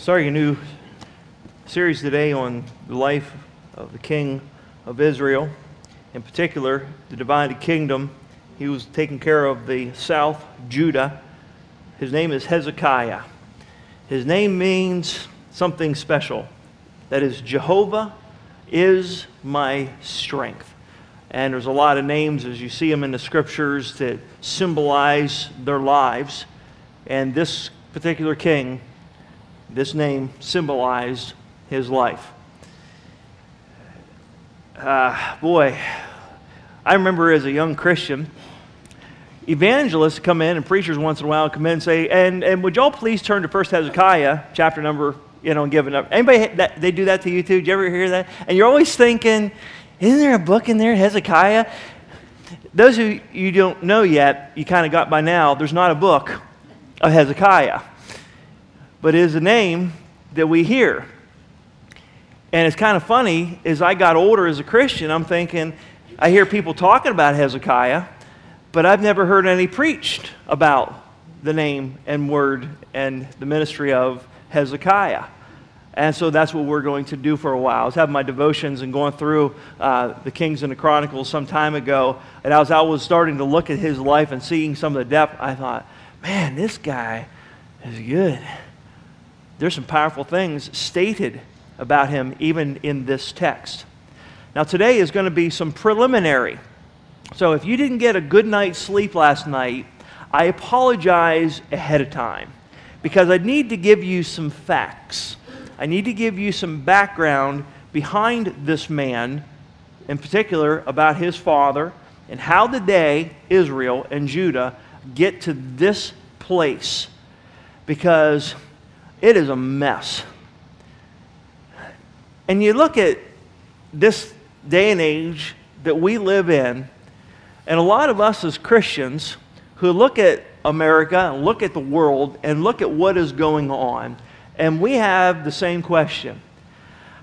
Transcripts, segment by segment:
starting a new series today on the life of the king of Israel, in particular, the divided kingdom. He was taking care of the south, Judah. His name is Hezekiah. His name means something special. That is, Jehovah is my strength. And there's a lot of names as you see them in the scriptures that symbolize their lives. And this particular king, this name symbolized his life. Uh, boy, I remember as a young Christian, evangelists come in and preachers once in a while come in and say, and, and would y'all please turn to First Hezekiah, chapter number, you know, and give it up. Anybody, that, they do that to you too? Did you ever hear that? And you're always thinking, isn't there a book in there, Hezekiah? Those who you don't know yet, you kind of got by now, there's not a book of Hezekiah, but is a name that we hear. And it's kind of funny, as I got older as a Christian, I'm thinking, I hear people talking about Hezekiah, but I've never heard any preached about the name and word and the ministry of Hezekiah. And so that's what we're going to do for a while. I was having my devotions and going through uh, the Kings and the Chronicles some time ago. And as I was starting to look at his life and seeing some of the depth, I thought, man, this guy is good. There's some powerful things stated about him even in this text. Now, today is going to be some preliminary. So if you didn't get a good night's sleep last night, I apologize ahead of time because I need to give you some facts I need to give you some background behind this man, in particular about his father, and how did they, Israel and Judah, get to this place? Because it is a mess. And you look at this day and age that we live in, and a lot of us as Christians who look at America and look at the world and look at what is going on, and we have the same question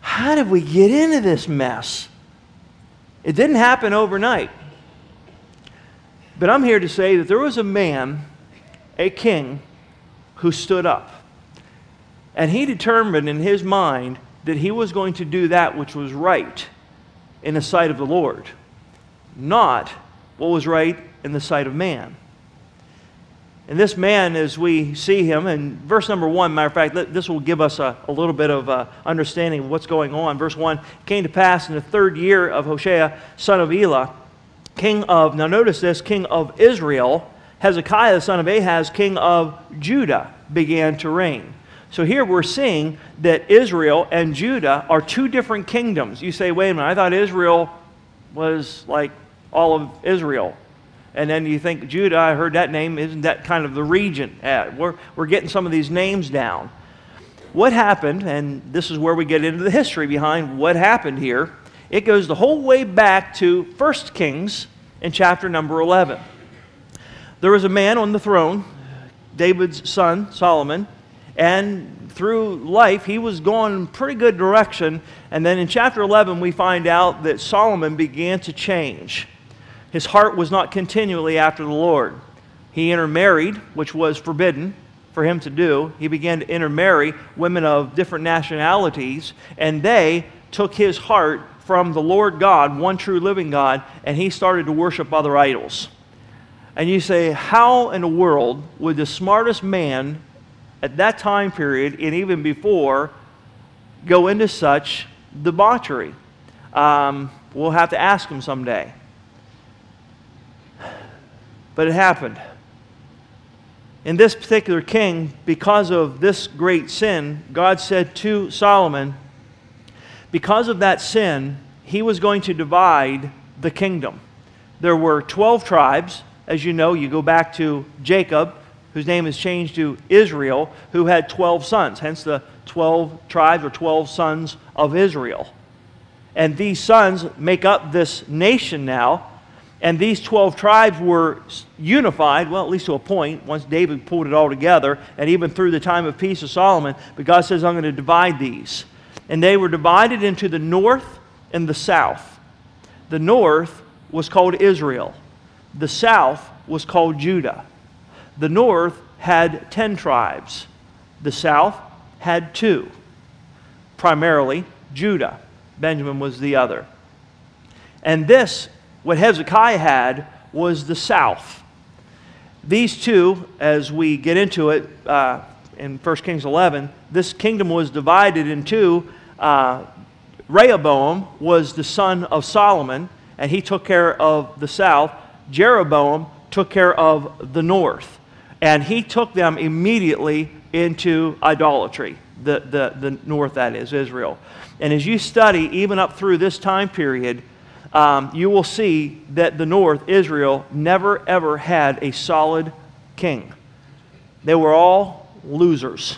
How did we get into this mess? It didn't happen overnight. But I'm here to say that there was a man, a king, who stood up. And he determined in his mind that he was going to do that which was right in the sight of the Lord, not what was right in the sight of man. And this man, as we see him, in verse number one, matter of fact, this will give us a, a little bit of uh, understanding of what's going on. Verse one came to pass in the third year of Hoshea, son of Elah, king of, now notice this, king of Israel, Hezekiah, son of Ahaz, king of Judah, began to reign. So here we're seeing that Israel and Judah are two different kingdoms. You say, wait a minute, I thought Israel was like all of Israel. And then you think, Judah, I heard that name. Isn't that kind of the region? we're, we're getting some of these names down. What happened, and this is where we get into the history behind what happened here, it goes the whole way back to 1 Kings in chapter number 11. There was a man on the throne, David's son, Solomon, and through life, he was going in pretty good direction. And then in chapter 11, we find out that Solomon began to change. His heart was not continually after the Lord. He intermarried, which was forbidden for him to do. He began to intermarry women of different nationalities, and they took his heart from the Lord God, one true living God, and he started to worship other idols. And you say, how in the world would the smartest man at that time period, and even before, go into such debauchery? Um, we'll have to ask him someday. But it happened. In this particular king, because of this great sin, God said to Solomon, because of that sin, he was going to divide the kingdom. There were 12 tribes. As you know, you go back to Jacob, whose name is changed to Israel, who had 12 sons, hence the 12 tribes or 12 sons of Israel. And these sons make up this nation now and these 12 tribes were unified, well, at least to a point, once David pulled it all together, and even through the time of peace of Solomon. But God says, I'm going to divide these. And they were divided into the north and the south. The north was called Israel, the south was called Judah. The north had 10 tribes, the south had two, primarily Judah. Benjamin was the other. And this, what Hezekiah had, was the south. These two, as we get into it uh, in 1 Kings 11, this kingdom was divided in two. Uh, Rehoboam was the son of Solomon, and he took care of the south. Jeroboam took care of the north. And he took them immediately into idolatry, the, the, the north, that is, Israel. And as you study, even up through this time period, um, you will see that the north, Israel, never ever had a solid king. They were all losers.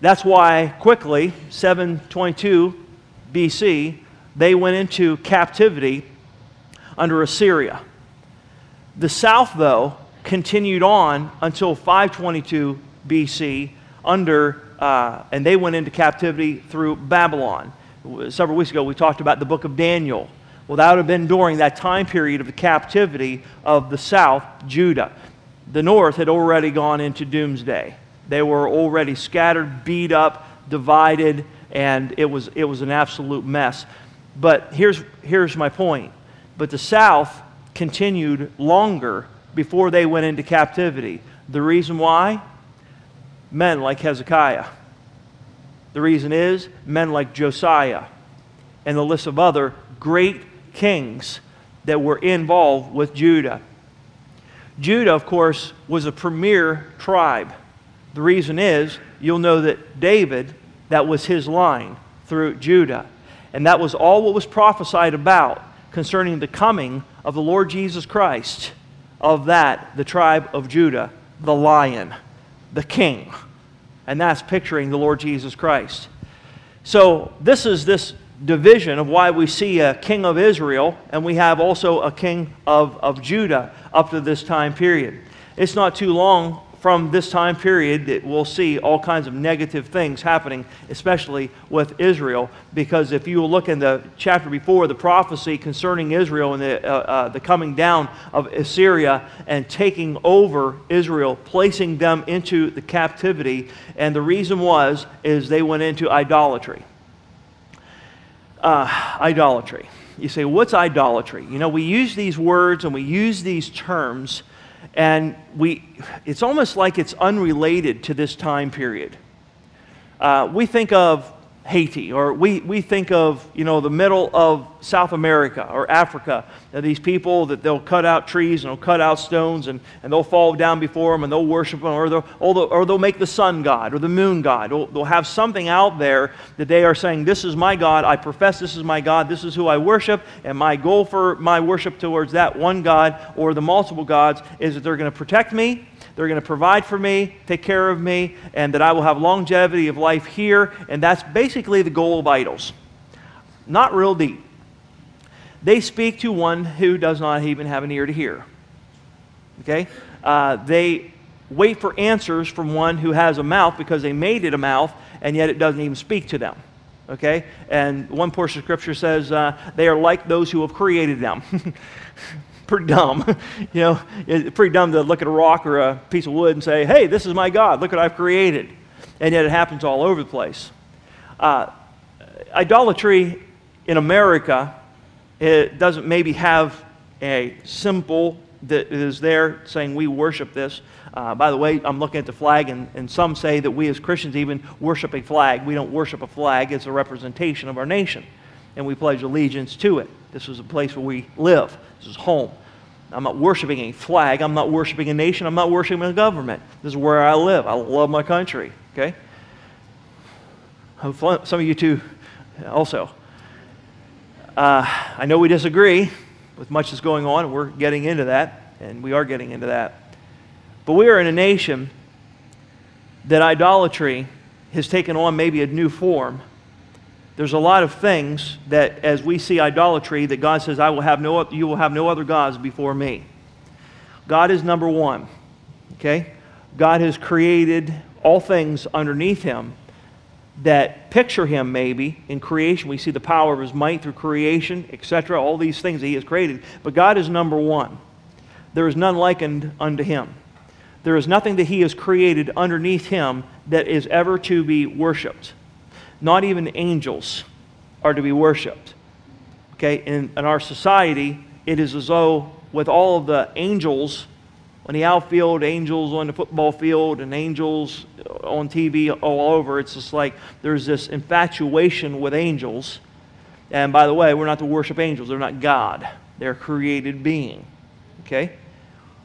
That's why quickly, 722 BC, they went into captivity under Assyria. The south, though, continued on until 522 BC under, uh, and they went into captivity through Babylon. Several weeks ago, we talked about the book of Daniel. Well, that would have been during that time period of the captivity of the south, Judah. The north had already gone into doomsday. They were already scattered, beat up, divided, and it was, it was an absolute mess. But here's, here's my point. But the south continued longer before they went into captivity. The reason why? Men like Hezekiah. The reason is men like Josiah and the list of other great kings that were involved with Judah. Judah, of course, was a premier tribe. The reason is you'll know that David, that was his line through Judah. And that was all what was prophesied about concerning the coming of the Lord Jesus Christ. Of that, the tribe of Judah, the lion, the king. And that's picturing the Lord Jesus Christ. So, this is this division of why we see a king of Israel and we have also a king of, of Judah up to this time period. It's not too long from this time period that we'll see all kinds of negative things happening, especially with Israel. Because if you look in the chapter before, the prophecy concerning Israel and the, uh, uh, the coming down of Assyria and taking over Israel, placing them into the captivity, and the reason was is they went into idolatry. Uh, idolatry. You say, what's idolatry? You know, we use these words and we use these terms and we, it's almost like it's unrelated to this time period. Uh, we think of Haiti, or we, we think of, you know, the middle of South America or Africa. these people that they'll cut out trees and they'll cut out stones and, and they'll fall down before them and they'll worship them, or they'll, or they'll, or they'll make the sun god or the moon god. They'll, they'll have something out there that they are saying, This is my God. I profess this is my God. This is who I worship. And my goal for my worship towards that one God or the multiple gods is that they're going to protect me they're going to provide for me, take care of me, and that I will have longevity of life here. And that's basically the goal of idols. Not real deep. They speak to one who does not even have an ear to hear. Okay? Uh, they wait for answers from one who has a mouth because they made it a mouth, and yet it doesn't even speak to them. Okay? And one portion of Scripture says uh, they are like those who have created them. pretty dumb. you know, it's pretty dumb to look at a rock or a piece of wood and say, hey, this is my God. Look what I've created. And yet it happens all over the place. Uh, idolatry in America it doesn't maybe have a symbol that is there saying we worship this. Uh, by the way, I'm looking at the flag, and, and some say that we as Christians even worship a flag. We don't worship a flag, it's a representation of our nation, and we pledge allegiance to it. This is a place where we live. This is home. I'm not worshiping a flag. I'm not worshiping a nation. I'm not worshiping a government. This is where I live. I love my country. Okay? Some of you too, also. Uh, I know we disagree with much that's going on, we're getting into that, and we are getting into that. But we are in a nation that idolatry has taken on maybe a new form there's a lot of things that, as we see idolatry, that God says, I will have no, you will have no other gods before me. God is number one. Okay? God has created all things underneath him that picture him maybe in creation. We see the power of his might through creation, etc., all these things that he has created. But God is number one. There is none likened unto him. there is nothing that he has created underneath him that is ever to be worshiped. Not even angels are to be worshiped. Okay, in, in our society, it is as though with all of the angels on the outfield, angels on the football field, and angels on TV all over, it's just like there's this infatuation with angels. And by the way, we're not to worship angels, they're not God, they're a created being. Okay?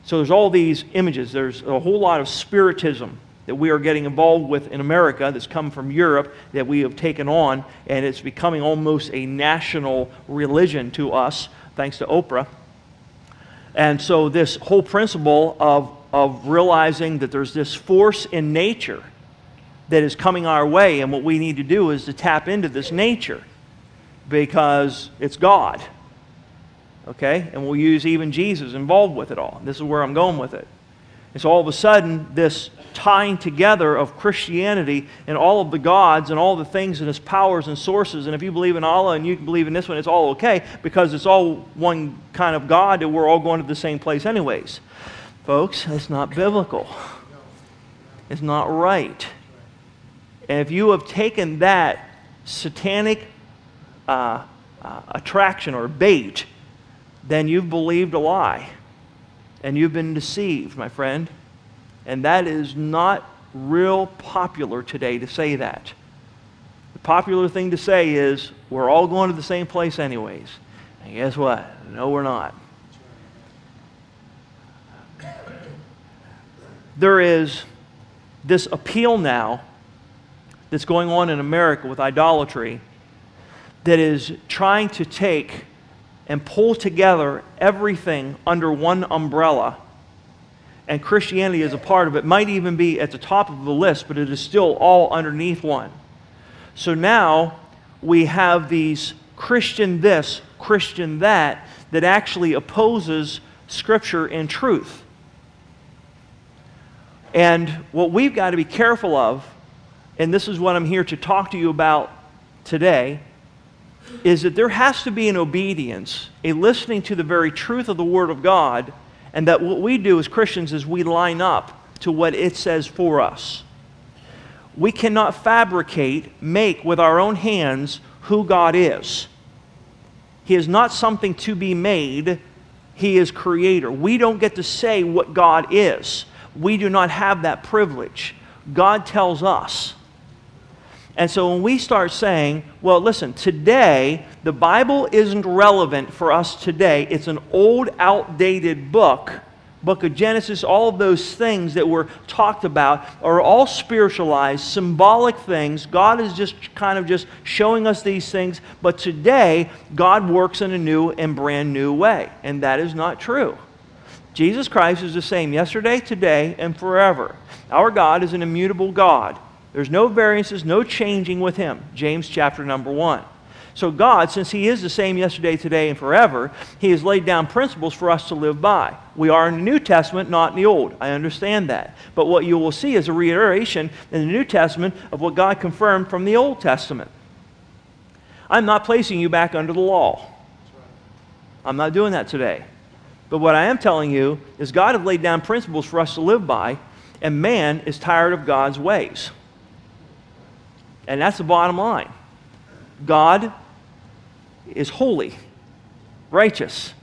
So there's all these images. There's a whole lot of spiritism that we are getting involved with in America that's come from Europe that we have taken on, and it's becoming almost a national religion to us, thanks to Oprah. And so, this whole principle of, of realizing that there's this force in nature that is coming our way, and what we need to do is to tap into this nature because it's God. Okay? And we'll use even Jesus involved with it all. This is where I'm going with it. And so all of a sudden, this tying together of Christianity and all of the gods and all the things and its powers and sources. And if you believe in Allah and you believe in this one, it's all okay because it's all one kind of God and we're all going to the same place, anyways. Folks, it's not biblical, it's not right. And if you have taken that satanic uh, uh, attraction or bait, then you've believed a lie and you've been deceived, my friend. And that is not real popular today to say that. The popular thing to say is, we're all going to the same place, anyways. And guess what? No, we're not. There is this appeal now that's going on in America with idolatry that is trying to take and pull together everything under one umbrella and Christianity is a part of it, might even be at the top of the list, but it is still all underneath one. So now we have these Christian this, Christian that, that actually opposes Scripture and truth. And what we've got to be careful of, and this is what I'm here to talk to you about today, is that there has to be an obedience, a listening to the very truth of the Word of God and that what we do as Christians is we line up to what it says for us. We cannot fabricate, make with our own hands who God is. He is not something to be made, He is creator. We don't get to say what God is. We do not have that privilege. God tells us. And so when we start saying, well, listen, today, the Bible isn't relevant for us today, it's an old, outdated book. Book of Genesis, all of those things that were talked about are all spiritualized, symbolic things. God is just kind of just showing us these things. But today, God works in a new and brand new way. And that is not true. Jesus Christ is the same yesterday, today, and forever. Our God is an immutable God. There's no variances, no changing with him. James chapter number 1. So, God, since He is the same yesterday, today, and forever, He has laid down principles for us to live by. We are in the New Testament, not in the Old. I understand that. But what you will see is a reiteration in the New Testament of what God confirmed from the Old Testament. I'm not placing you back under the law. I'm not doing that today. But what I am telling you is God has laid down principles for us to live by, and man is tired of God's ways. And that's the bottom line. God is holy, righteous.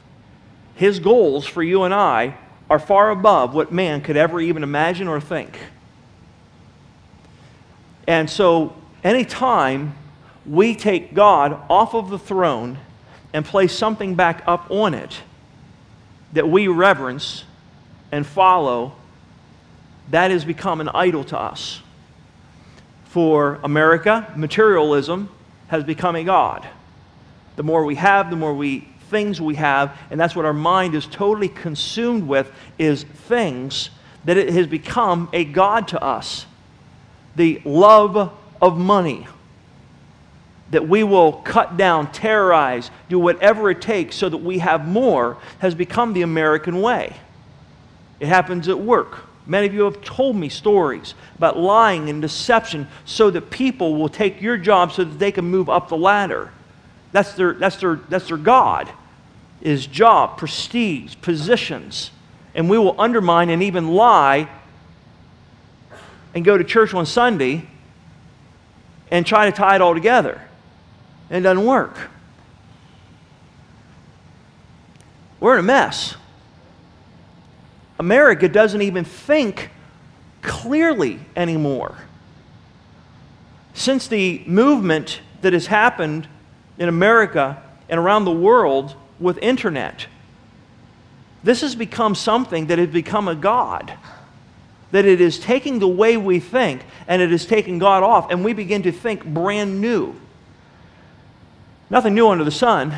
His goals for you and I are far above what man could ever even imagine or think. And so, anytime we take God off of the throne and place something back up on it that we reverence and follow, that has become an idol to us for America, materialism has become a God. The more we have, the more we things we have, and that's what our mind is totally consumed with is things that it has become a god to us. The love of money that we will cut down, terrorize, do whatever it takes so that we have more has become the American way. It happens at work. Many of you have told me stories about lying and deception so that people will take your job so that they can move up the ladder. That's their, that's their, that's their God, is job, prestige, positions. And we will undermine and even lie and go to church on Sunday and try to tie it all together. And it doesn't work. We're in a mess. America doesn't even think clearly anymore. Since the movement that has happened in America and around the world with internet, this has become something that has become a God. That it is taking the way we think and it is taking God off, and we begin to think brand new. Nothing new under the sun.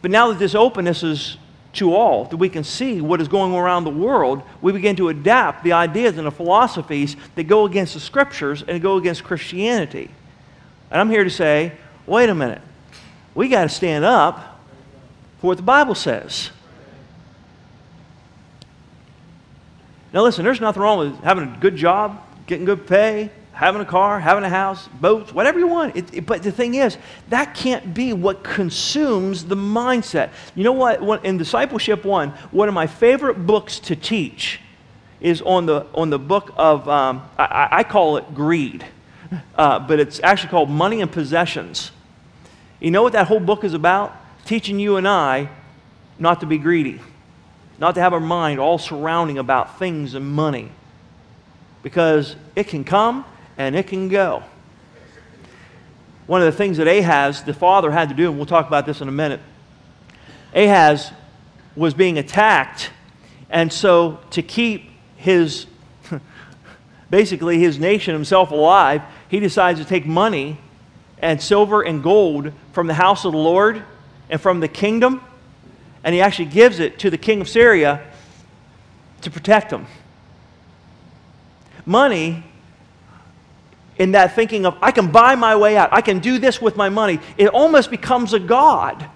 But now that this openness is to all, that we can see what is going around the world, we begin to adapt the ideas and the philosophies that go against the scriptures and go against Christianity. And I'm here to say, wait a minute. We got to stand up for what the Bible says. Now, listen, there's nothing wrong with having a good job, getting good pay, having a car, having a house, boats, whatever you want. It, it, but the thing is, that can't be what consumes the mindset. You know what? In Discipleship 1, one of my favorite books to teach is on the, on the book of, um, I, I, call it greed, uh, but it's actually called Money and Possessions. You know what that whole book is about? Teaching you and I not to be greedy, not to have our mind all surrounding about things and money. Because it can come and it can go. One of the things that Ahaz, the father, had to do, and we'll talk about this in a minute, Ahaz was being attacked, and so to keep his, basically his nation himself alive, he decides to take money and silver and gold from the house of the Lord and from the kingdom, and he actually gives it to the king of Syria to protect him. Money in that thinking of, I can buy my way out, I can do this with my money, it almost becomes a God.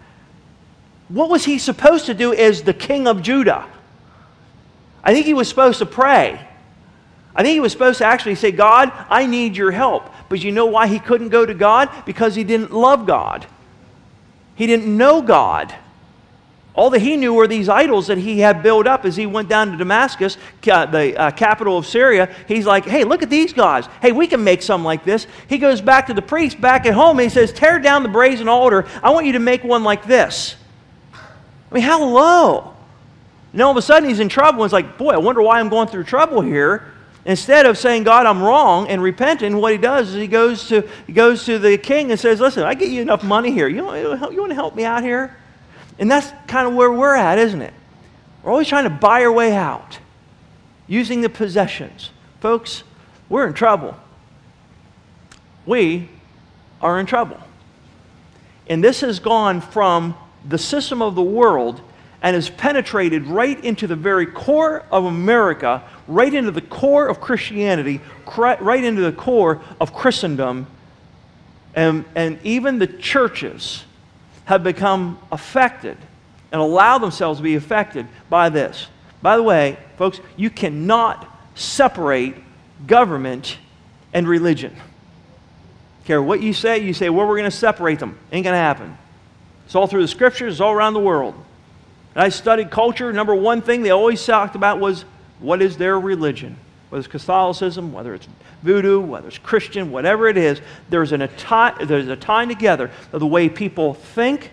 What was he supposed to do as the king of Judah? I think he was supposed to pray. I think he was supposed to actually say, God, I need your help. But you know why he couldn't go to God? Because he didn't love God. He didn't know God. All that he knew were these idols that he had built up as he went down to Damascus, uh, the uh, capital of Syria. He's like, hey, look at these guys. Hey, we can make something like this. He goes back to the priest back at home and he says, tear down the brazen altar. I want you to make one like this. I mean, how low? And all of a sudden he's in trouble and like, boy, I wonder why I'm going through trouble here. Instead of saying, God, I'm wrong, and repenting, what he does is he goes to, he goes to the king and says, Listen, I get you enough money here. You, you want to help me out here? And that's kind of where we're at, isn't it? We're always trying to buy our way out using the possessions. Folks, we're in trouble. We are in trouble. And this has gone from the system of the world and has penetrated right into the very core of America, right into the core of Christianity, right into the core of Christendom, and, and even the churches have become affected and allow themselves to be affected by this. By the way, folks, you cannot separate government and religion. Care what you say, you say, well, we're going to separate them. Ain't going to happen. It's all through the scriptures, it's all around the world. And I studied culture. Number one thing they always talked about was what is their religion? Whether it's Catholicism, whether it's voodoo, whether it's Christian, whatever it is, there's, an, a, tie, there's a tying together of the way people think,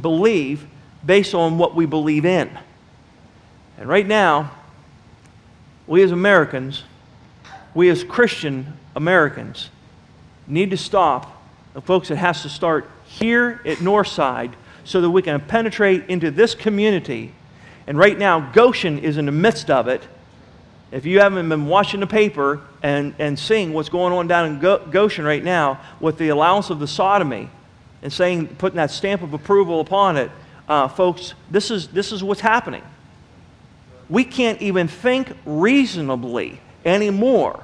believe, based on what we believe in. And right now, we as Americans, we as Christian Americans, need to stop. And folks, it has to start here at Northside so that we can penetrate into this community. And right now, Goshen is in the midst of it. If you haven't been watching the paper and, and seeing what's going on down in Goshen right now with the allowance of the sodomy and saying, putting that stamp of approval upon it, uh, folks, this is, this is what's happening. We can't even think reasonably anymore.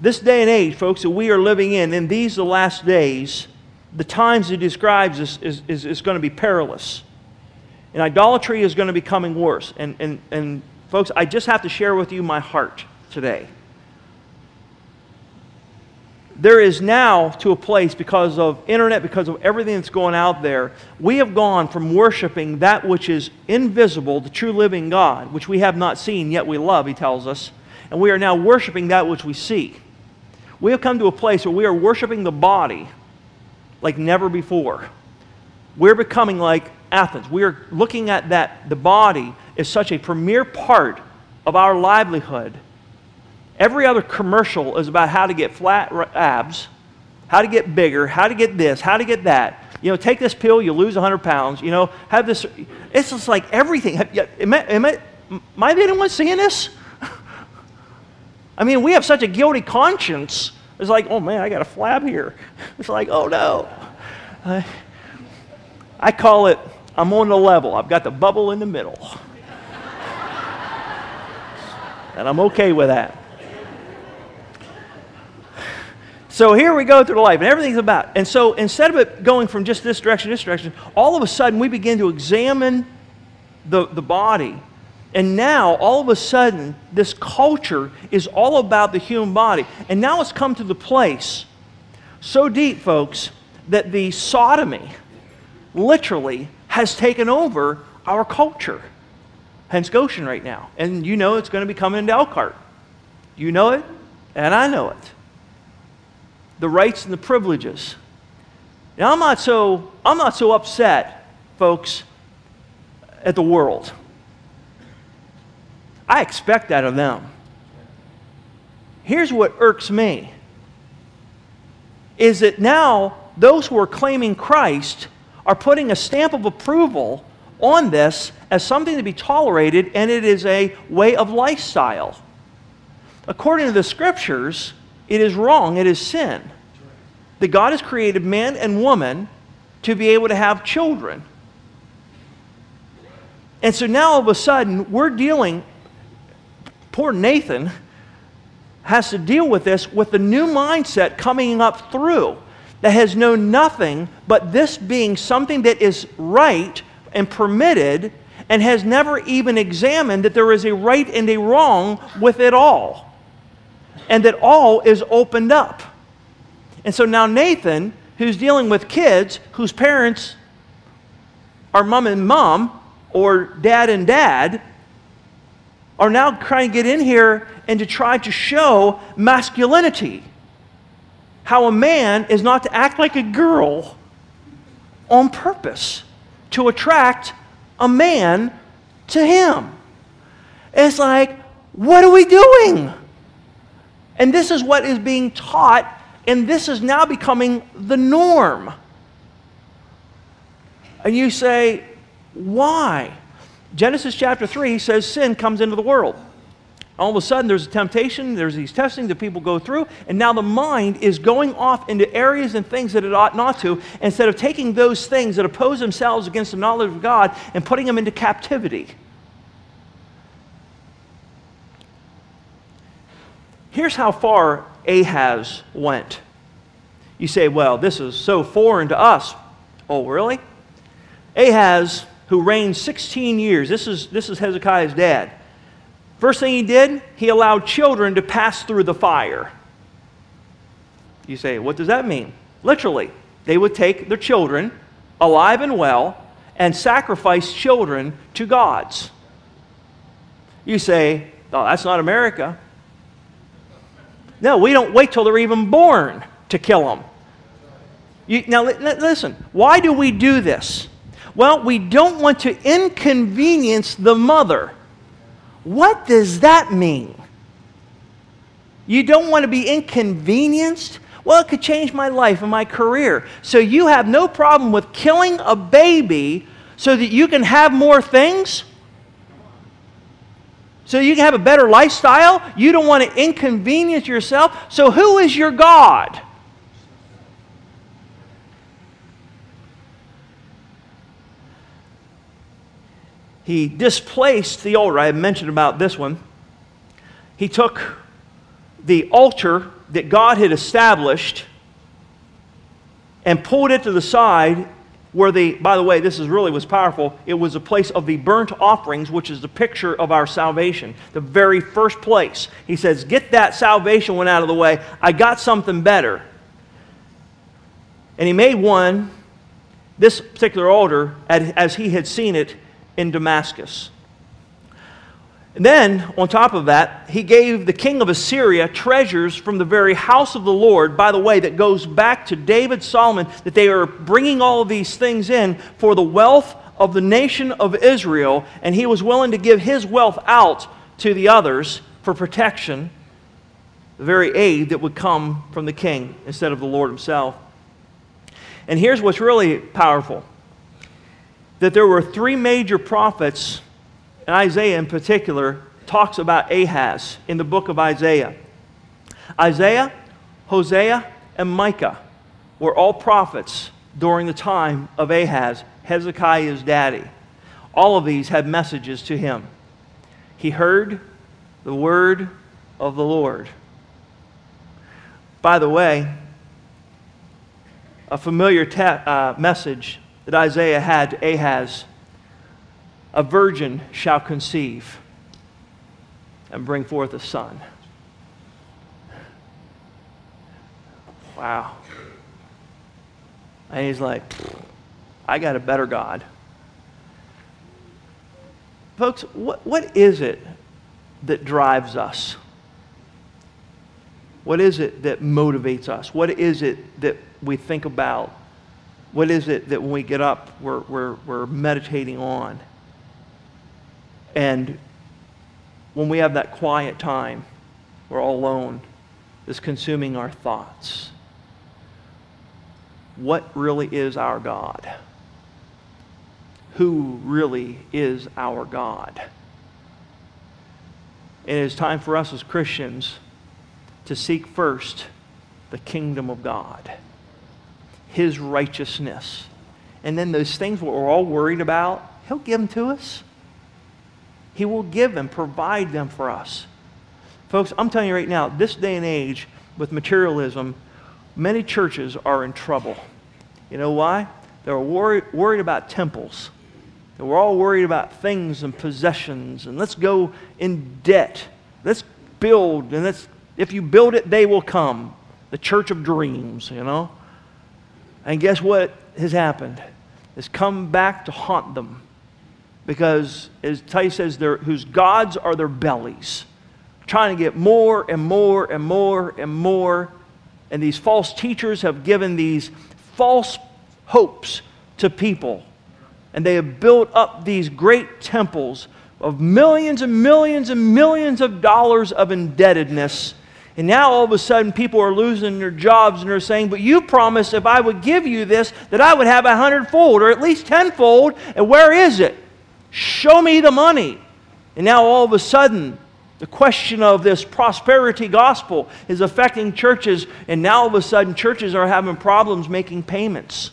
This day and age, folks, that we are living in, in these the last days, the times it describes is, is, is, is going to be perilous. And idolatry is going to be coming worse. And, and, and folks, I just have to share with you my heart today. there is now to a place because of internet, because of everything that's going out there, we have gone from worshiping that which is invisible, the true living God, which we have not seen, yet we love, he tells us, and we are now worshiping that which we see. We have come to a place where we are worshiping the body like never before. We're becoming like Athens. We are looking at that the body is such a premier part of our livelihood Every other commercial is about how to get flat abs, how to get bigger, how to get this, how to get that. You know, take this pill, you lose 100 pounds. You know, have this. It's just like everything. Am I, am I, one seeing this? I mean, we have such a guilty conscience. It's like, oh man, I got a flab here. It's like, oh no. I, I call it, I'm on the level. I've got the bubble in the middle. and I'm okay with that. So here we go through life, and everything's about. And so instead of it going from just this direction, this direction, all of a sudden we begin to examine the, the body. And now, all of a sudden, this culture is all about the human body. And now it's come to the place so deep, folks, that the sodomy literally has taken over our culture. Hence Goshen right now. And you know it's going to be coming into Elkhart. You know it, and I know it the rights and the privileges. Now, I'm not so, I'm not so upset, folks, at the world. I expect that of them. Here's what irks me is that now those who are claiming Christ are putting a stamp of approval on this as something to be tolerated, and it is a way of lifestyle. According to the scriptures, it is wrong, it is sin. That God has created man and woman to be able to have children. And so now all of a sudden, we're dealing, poor Nathan has to deal with this with the new mindset coming up through that has known nothing but this being something that is right and permitted and has never even examined that there is a right and a wrong with it all and that all is opened up. And so now Nathan, who's dealing with kids whose parents are mom and mom or dad and dad, are now trying to get in here and to try to show masculinity. How a man is not to act like a girl on purpose to attract a man to him. It's like, what are we doing? And this is what is being taught, and this is now becoming the norm. And you say, why? Genesis chapter 3 says sin comes into the world. All of a sudden, there's a temptation, there's these testing that people go through, and now the mind is going off into areas and things that it ought not to, instead of taking those things that oppose themselves against the knowledge of God and putting them into captivity. Here's how far Ahaz went. You say, well, this is so foreign to us. Oh, really? Ahaz, who reigned 16 years, this is, this is Hezekiah's dad. First thing he did, he allowed children to pass through the fire. You say, what does that mean? Literally, they would take their children, alive and well, and sacrifice children to gods. You say, oh, that's not America. No, we don't wait till they're even born to kill them. You, now, listen, why do we do this? Well, we don't want to inconvenience the mother. What does that mean? You don't want to be inconvenienced? Well, it could change my life and my career. So you have no problem with killing a baby so that you can have more things? so you can have a better lifestyle. You don't want to inconvenience yourself. So, who is your God? He displaced the altar. I mentioned about this one. He took the altar that God had established and pulled it to the side where the, by the way, this is really was powerful. It was a place of the burnt offerings, which is the picture of our salvation. The very first place. He says, Get that salvation one out of the way. I got something better. And he made one, this particular altar, as he had seen it in Damascus. And then, on top of that, he gave the king of Assyria treasures from the very house of the Lord, by the way, that goes back to David Solomon, that they are bringing all of these things in for the wealth of the nation of Israel, and he was willing to give his wealth out to the others for protection, the very aid that would come from the king instead of the Lord himself. And here's what's really powerful that there were three major prophets and Isaiah in particular talks about Ahaz in the book of Isaiah. Isaiah, Hosea, and Micah were all prophets during the time of Ahaz, Hezekiah's daddy. All of these had messages to him. He heard the word of the Lord. By the way, a familiar te- uh, message that Isaiah had Ahaz a virgin shall conceive and bring forth a son. Wow. And he's like, I got a better God. Folks, what, what is it that drives us? What is it that motivates us? What is it that we think about? What is it that when we get up, we're, we're, we're meditating on? And when we have that quiet time, we're all alone, is consuming our thoughts. What really is our God? Who really is our God? And it is time for us as Christians to seek first the kingdom of God, His righteousness. And then those things we're all worried about, He'll give them to us. He will give them, provide them for us. Folks, I'm telling you right now, this day and age with materialism, many churches are in trouble. You know why? They're worried, worried about temples. We're all worried about things and possessions, and let's go in debt. Let's build, and let's, if you build it, they will come. The church of dreams, you know? And guess what has happened? It's come back to haunt them because, as Tai says, whose gods are their bellies, trying to get more and more and more and more. And these false teachers have given these false hopes to people. And they have built up these great temples of millions and millions and millions of dollars of indebtedness. And now all of a sudden people are losing their jobs and they're saying, But you promised if I would give you this, that I would have a hundredfold or at least tenfold. And where is it? Show me the money. And now all of a sudden, the question of this prosperity gospel is affecting churches, and now all of a sudden, churches are having problems making payments.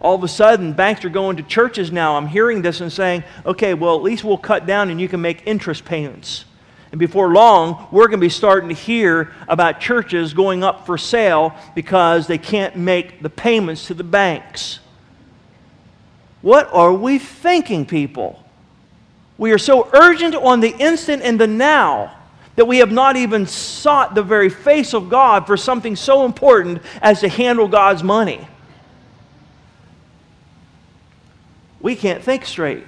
All of a sudden, banks are going to churches now. I'm hearing this and saying, okay, well, at least we'll cut down and you can make interest payments. And before long, we're going to be starting to hear about churches going up for sale because they can't make the payments to the banks. What are we thinking, people? We are so urgent on the instant and the now that we have not even sought the very face of God for something so important as to handle God's money. We can't think straight.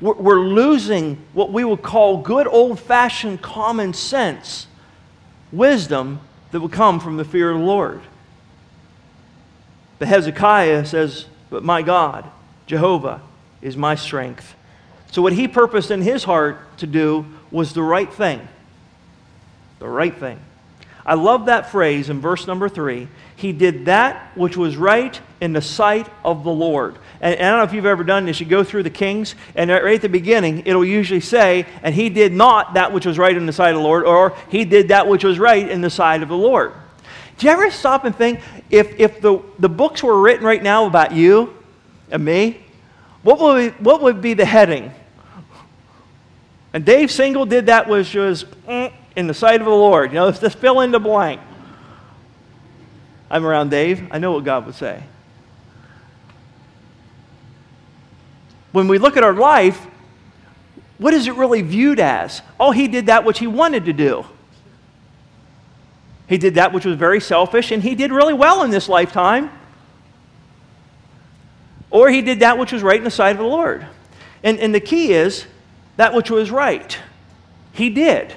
We're losing what we would call good old fashioned common sense, wisdom that would come from the fear of the Lord. But Hezekiah says, but my God, Jehovah, is my strength. So, what he purposed in his heart to do was the right thing. The right thing. I love that phrase in verse number three. He did that which was right in the sight of the Lord. And, and I don't know if you've ever done this. You go through the Kings, and right at the beginning, it'll usually say, and he did not that which was right in the sight of the Lord, or he did that which was right in the sight of the Lord. Do you ever stop and think if, if the, the books were written right now about you and me, what would, we, what would be the heading? And Dave Single did that, which was mm, in the sight of the Lord. You know, just fill in the blank. I'm around Dave. I know what God would say. When we look at our life, what is it really viewed as? Oh, he did that which he wanted to do. He did that which was very selfish, and he did really well in this lifetime. Or he did that which was right in the sight of the Lord. And, and the key is that which was right. He did,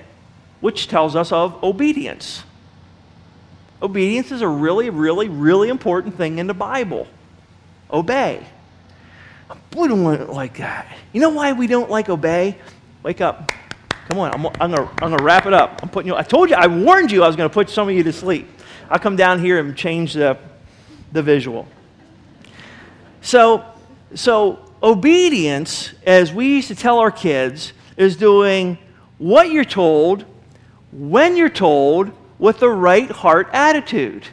which tells us of obedience. Obedience is a really, really, really important thing in the Bible. Obey. We don't want it like that. You know why we don't like obey? Wake up. Come on, I'm, I'm going I'm to wrap it up. I'm putting you, I told you, I warned you I was going to put some of you to sleep. I'll come down here and change the, the visual. So, so, obedience, as we used to tell our kids, is doing what you're told, when you're told, with the right heart attitude.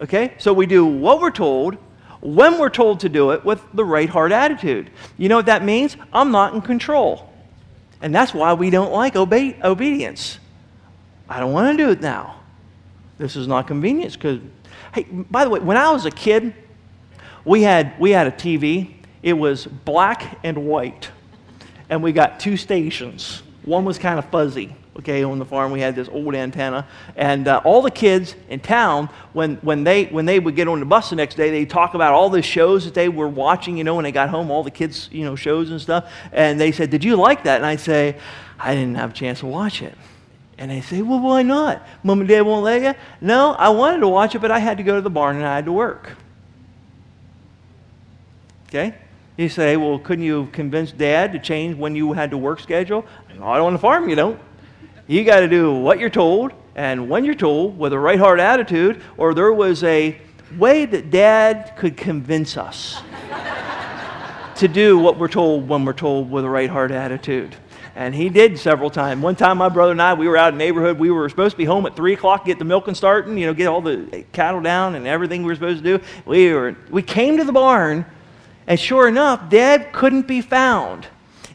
Okay? So we do what we're told, when we're told to do it, with the right heart attitude. You know what that means? I'm not in control. And that's why we don't like obe- obedience. I don't want to do it now. This is not convenience because, hey, by the way, when I was a kid, we had, we had a TV. It was black and white. And we got two stations. One was kind of fuzzy. Okay, on the farm we had this old antenna, and uh, all the kids in town, when, when, they, when they would get on the bus the next day, they talk about all the shows that they were watching, you know, when they got home, all the kids, you know, shows and stuff. And they said, Did you like that? And I'd say, I didn't have a chance to watch it. And they say, Well, why not? Mom and dad won't let you? No, I wanted to watch it, but I had to go to the barn and I had to work. Okay? You say, well, couldn't you convince dad to change when you had to work schedule? Not on the farm, you don't. You got to do what you're told and when you're told with a right heart attitude, or there was a way that dad could convince us to do what we're told when we're told with a right heart attitude. And he did several times. One time, my brother and I, we were out in the neighborhood. We were supposed to be home at 3 o'clock, get the milking starting, you know, get all the cattle down and everything we were supposed to do. We, were, we came to the barn and sure enough, Dad couldn't be found.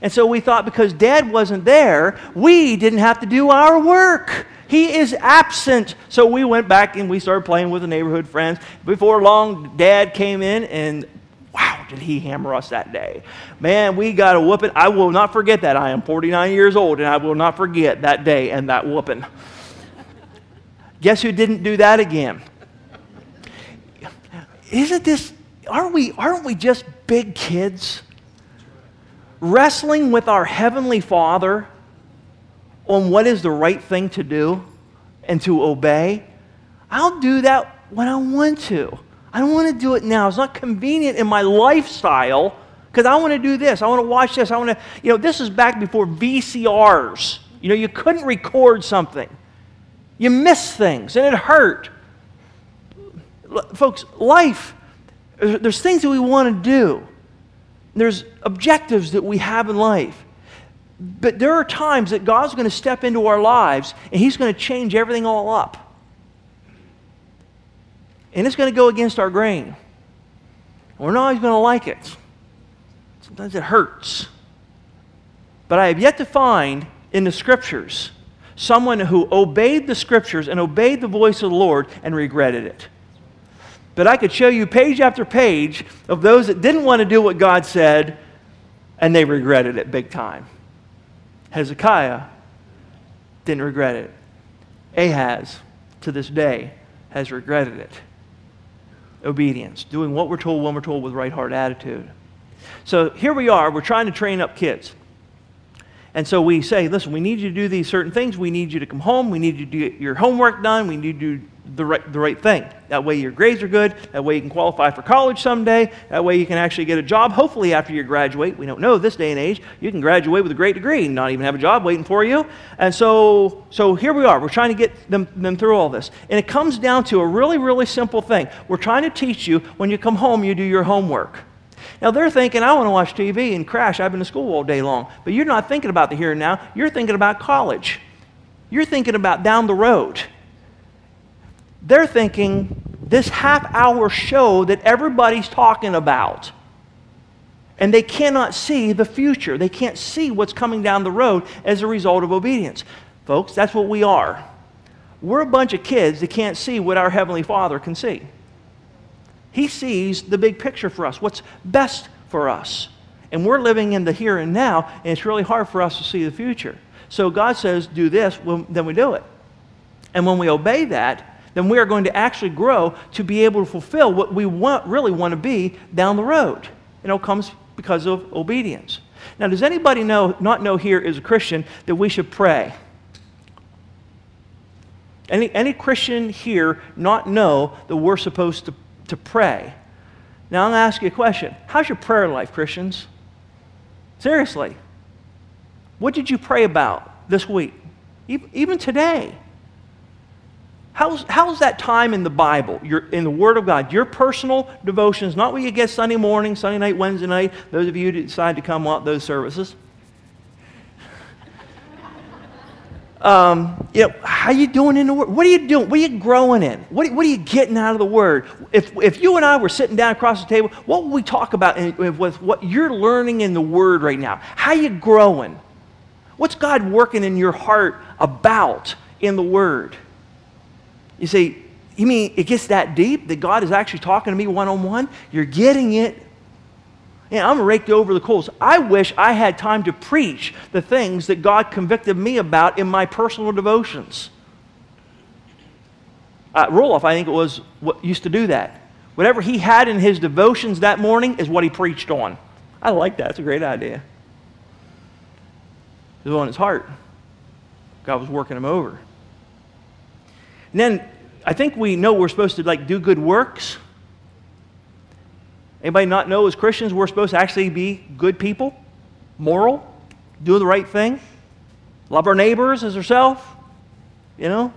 And so we thought because Dad wasn't there, we didn't have to do our work. He is absent. So we went back and we started playing with the neighborhood friends. Before long, Dad came in and wow, did he hammer us that day. Man, we got a whooping. I will not forget that. I am 49 years old and I will not forget that day and that whooping. Guess who didn't do that again? Isn't this aren't we, aren't we just big kids? Wrestling with our Heavenly Father on what is the right thing to do and to obey. I'll do that when I want to. I don't want to do it now. It's not convenient in my lifestyle because I want to do this. I want to watch this. I want to, you know, this is back before VCRs. You know, you couldn't record something, you miss things, and it hurt. Folks, life there's things that we want to do. There's objectives that we have in life. But there are times that God's going to step into our lives and He's going to change everything all up. And it's going to go against our grain. We're not always going to like it. Sometimes it hurts. But I have yet to find in the scriptures someone who obeyed the scriptures and obeyed the voice of the Lord and regretted it. But I could show you page after page of those that didn't want to do what God said and they regretted it big time. Hezekiah didn't regret it. Ahaz, to this day, has regretted it. Obedience, doing what we're told when we're told with right heart attitude. So here we are, we're trying to train up kids. And so we say, listen, we need you to do these certain things. We need you to come home. We need you to get your homework done. We need you the right, the right thing. That way your grades are good. That way you can qualify for college someday. That way you can actually get a job, hopefully after you graduate. We don't know this day and age. You can graduate with a great degree and not even have a job waiting for you. And so, so here we are. We're trying to get them, them through all this. And it comes down to a really, really simple thing. We're trying to teach you when you come home, you do your homework. Now they're thinking, I want to watch TV and crash. I've been to school all day long. But you're not thinking about the here and now. You're thinking about college. You're thinking about down the road. They're thinking this half hour show that everybody's talking about. And they cannot see the future. They can't see what's coming down the road as a result of obedience. Folks, that's what we are. We're a bunch of kids that can't see what our Heavenly Father can see. He sees the big picture for us, what's best for us. And we're living in the here and now, and it's really hard for us to see the future. So God says, do this, well, then we do it. And when we obey that, then we are going to actually grow to be able to fulfill what we want, really want to be down the road. And it comes because of obedience. Now, does anybody know, not know here as a Christian that we should pray? Any, any Christian here not know that we're supposed to, to pray? Now, I'm going to ask you a question. How's your prayer life, Christians? Seriously. What did you pray about this week? Even today. How's, how's that time in the Bible, your, in the Word of God, your personal devotions, not what you get Sunday morning, Sunday night, Wednesday night, those of you who decide to come out those services. Um, you know, how you doing in the Word? What are you doing? What are you growing in? What, what are you getting out of the Word? If, if you and I were sitting down across the table, what would we talk about in, with what you're learning in the Word right now? How are you growing? What's God working in your heart about in the Word? You say, you mean it gets that deep that God is actually talking to me one on one? You're getting it. Yeah, I'm raked over the coals. I wish I had time to preach the things that God convicted me about in my personal devotions. Uh, Roloff, I think it was, what used to do that. Whatever he had in his devotions that morning is what he preached on. I like that. It's a great idea. It was on his heart. God was working him over. And then I think we know we're supposed to like do good works. Anybody not know as Christians we're supposed to actually be good people, moral, do the right thing, love our neighbors as ourselves? You know?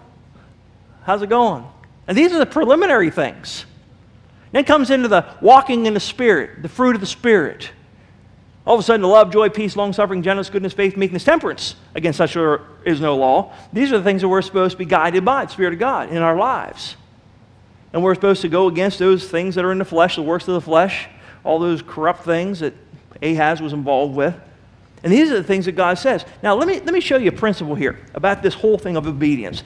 How's it going? And these are the preliminary things. Then comes into the walking in the Spirit, the fruit of the Spirit. All of a sudden, the love, joy, peace, long suffering, gentleness, goodness, faith, meekness, temperance. Against such there is no law. These are the things that we're supposed to be guided by the Spirit of God in our lives. And we're supposed to go against those things that are in the flesh, the works of the flesh, all those corrupt things that Ahaz was involved with. And these are the things that God says. Now, let me, let me show you a principle here about this whole thing of obedience.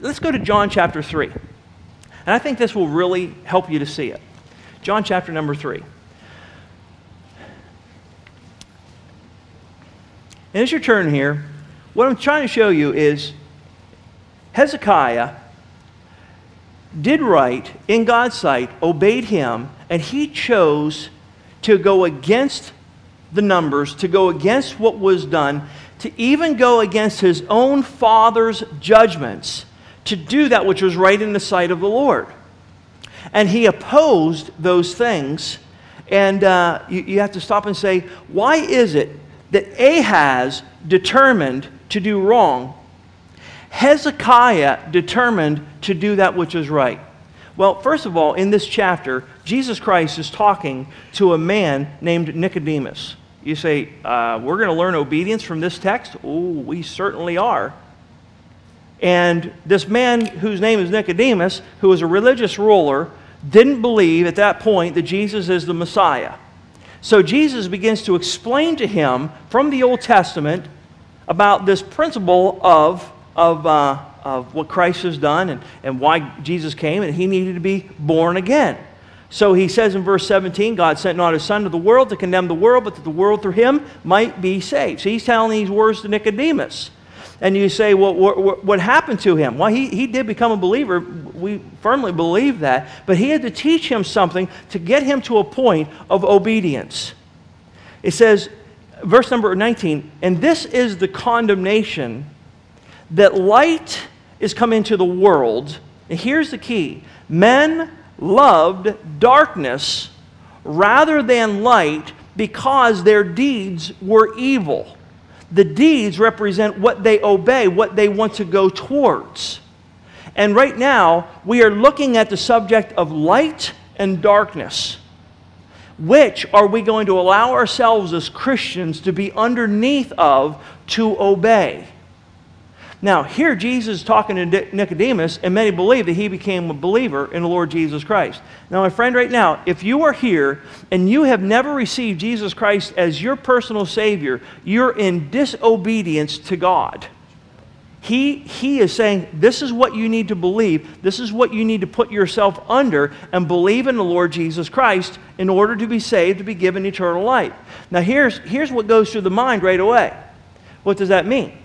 Let's go to John chapter 3. And I think this will really help you to see it. John chapter number 3. And as your turn here, what I'm trying to show you is Hezekiah did right in God's sight, obeyed him, and he chose to go against the numbers, to go against what was done, to even go against his own father's judgments, to do that which was right in the sight of the Lord. And he opposed those things. And uh, you, you have to stop and say, why is it that Ahaz determined to do wrong, Hezekiah determined to do that which is right. Well, first of all, in this chapter, Jesus Christ is talking to a man named Nicodemus. You say, uh, We're going to learn obedience from this text? Oh, we certainly are. And this man, whose name is Nicodemus, who was a religious ruler, didn't believe at that point that Jesus is the Messiah. So Jesus begins to explain to him from the Old Testament about this principle of, of, uh, of what Christ has done and, and why Jesus came, and he needed to be born again. So he says in verse 17, God sent not his son to the world to condemn the world, but that the world through him might be saved. So he's telling these words to Nicodemus. And you say, well, what, what happened to him? Well, he, he did become a believer. We firmly believe that. But he had to teach him something to get him to a point of obedience. It says, verse number 19, and this is the condemnation that light is come into the world. And here's the key men loved darkness rather than light because their deeds were evil the deeds represent what they obey, what they want to go towards. And right now, we are looking at the subject of light and darkness. Which are we going to allow ourselves as Christians to be underneath of to obey? Now, here Jesus is talking to Nicodemus, and many believe that he became a believer in the Lord Jesus Christ. Now, my friend, right now, if you are here and you have never received Jesus Christ as your personal Savior, you're in disobedience to God. He, he is saying, This is what you need to believe. This is what you need to put yourself under and believe in the Lord Jesus Christ in order to be saved, to be given eternal life. Now, here's, here's what goes through the mind right away. What does that mean?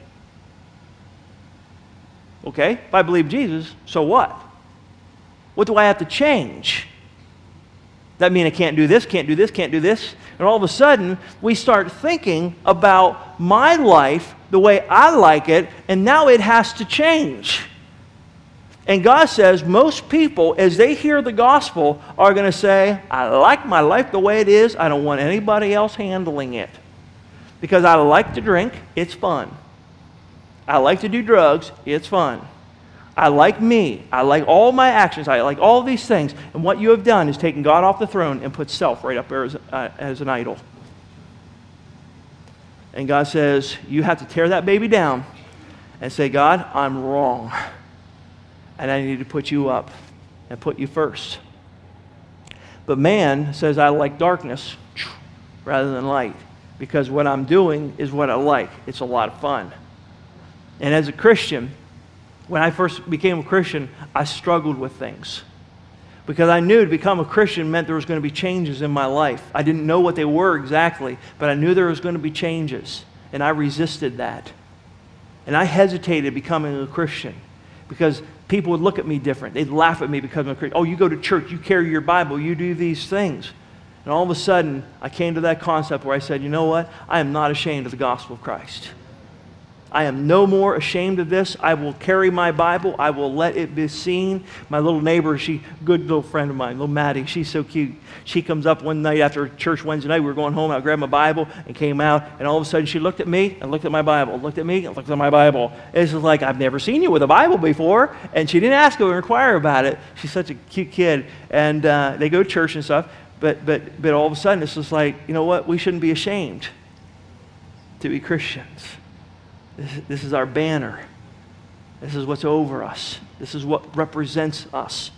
Okay, if I believe Jesus, so what? What do I have to change? That mean I can't do this, can't do this, can't do this? And all of a sudden, we start thinking about my life the way I like it, and now it has to change. And God says most people, as they hear the gospel, are going to say, I like my life the way it is. I don't want anybody else handling it. Because I like to drink, it's fun. I like to do drugs, it's fun. I like me. I like all my actions. I like all these things. And what you have done is taken God off the throne and put self right up there as, uh, as an idol. And God says, You have to tear that baby down and say, God, I'm wrong. And I need to put you up and put you first. But man says, I like darkness rather than light because what I'm doing is what I like. It's a lot of fun. And as a Christian, when I first became a Christian, I struggled with things. Because I knew to become a Christian meant there was going to be changes in my life. I didn't know what they were exactly, but I knew there was going to be changes. And I resisted that. And I hesitated becoming a Christian because people would look at me different. They'd laugh at me because I'm a Christian. Oh, you go to church, you carry your Bible, you do these things. And all of a sudden, I came to that concept where I said, you know what? I am not ashamed of the gospel of Christ. I am no more ashamed of this. I will carry my Bible. I will let it be seen. My little neighbor, she, good little friend of mine, little Maddie, she's so cute. She comes up one night after church Wednesday night. We were going home. I grabbed my Bible and came out, and all of a sudden she looked at me and looked at my Bible, looked at me and looked at my Bible. It's just like, I've never seen you with a Bible before. And she didn't ask or inquire about it. She's such a cute kid. And uh, they go to church and stuff. But, but, but all of a sudden, it's just like, you know what? We shouldn't be ashamed to be Christians. This, is our banner. This is what's over us. This is what represents us.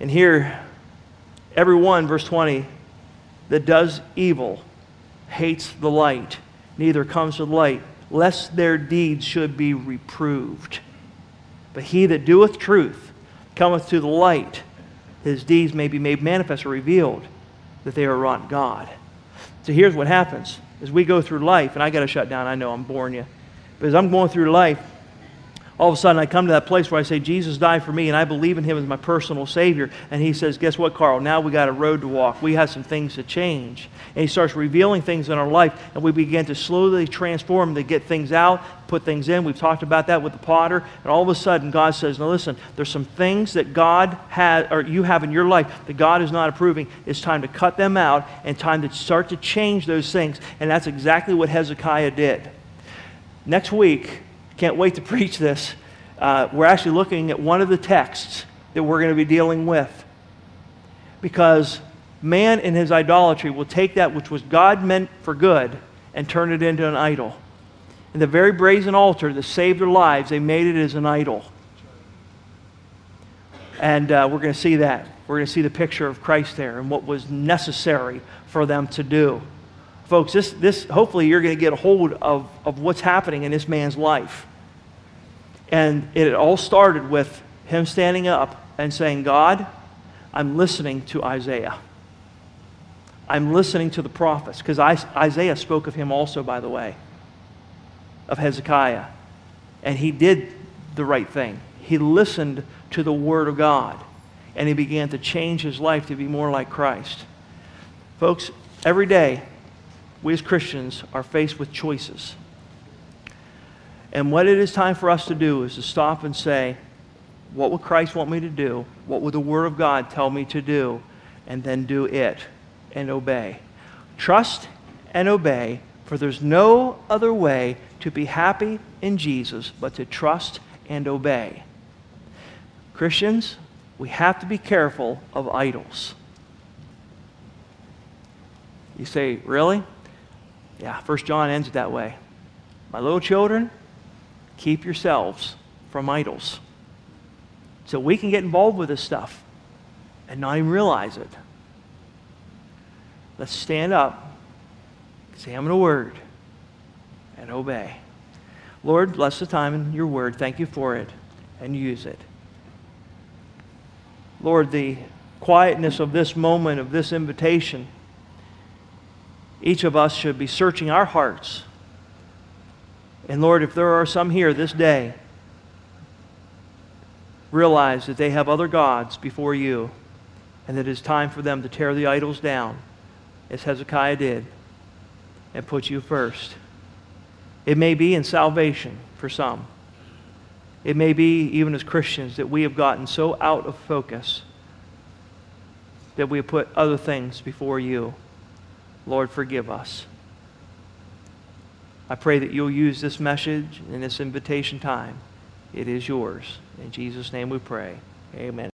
And here, everyone, verse 20, that does evil hates the light, neither comes to the light, lest their deeds should be reproved. But he that doeth truth cometh to the light, his deeds may be made manifest or revealed, that they are wrought God. So here's what happens as we go through life, and I got to shut down, I know I'm boring you, but as I'm going through life, all of a sudden I come to that place where I say, Jesus died for me, and I believe in him as my personal Savior. And he says, Guess what, Carl? Now we got a road to walk. We have some things to change. And he starts revealing things in our life, and we begin to slowly transform to get things out, put things in. We've talked about that with the potter. And all of a sudden, God says, Now listen, there's some things that God has, or you have in your life that God is not approving. It's time to cut them out and time to start to change those things. And that's exactly what Hezekiah did. Next week, can't wait to preach this. Uh, we're actually looking at one of the texts that we're going to be dealing with. Because man in his idolatry will take that which was God meant for good and turn it into an idol. And the very brazen altar that saved their lives, they made it as an idol. And uh, we're going to see that. We're going to see the picture of Christ there and what was necessary for them to do. Folks, this, this, hopefully you're going to get a hold of, of what's happening in this man's life. And it all started with him standing up and saying, God, I'm listening to Isaiah. I'm listening to the prophets. Because Isaiah spoke of him also, by the way, of Hezekiah. And he did the right thing. He listened to the word of God. And he began to change his life to be more like Christ. Folks, every day we as Christians are faced with choices. And what it is time for us to do is to stop and say, what would Christ want me to do? What would the Word of God tell me to do? And then do it and obey. Trust and obey, for there's no other way to be happy in Jesus but to trust and obey. Christians, we have to be careful of idols. You say, really? Yeah, First John ends it that way. My little children, keep yourselves from idols. So we can get involved with this stuff and not even realize it. Let's stand up, examine the word, and obey. Lord, bless the time in your word. Thank you for it, and use it. Lord, the quietness of this moment, of this invitation, each of us should be searching our hearts. And Lord, if there are some here this day realize that they have other gods before you and that it's time for them to tear the idols down, as Hezekiah did, and put you first. It may be in salvation for some. It may be even as Christians that we have gotten so out of focus that we have put other things before you. Lord, forgive us. I pray that you'll use this message in this invitation time. It is yours. In Jesus' name we pray. Amen.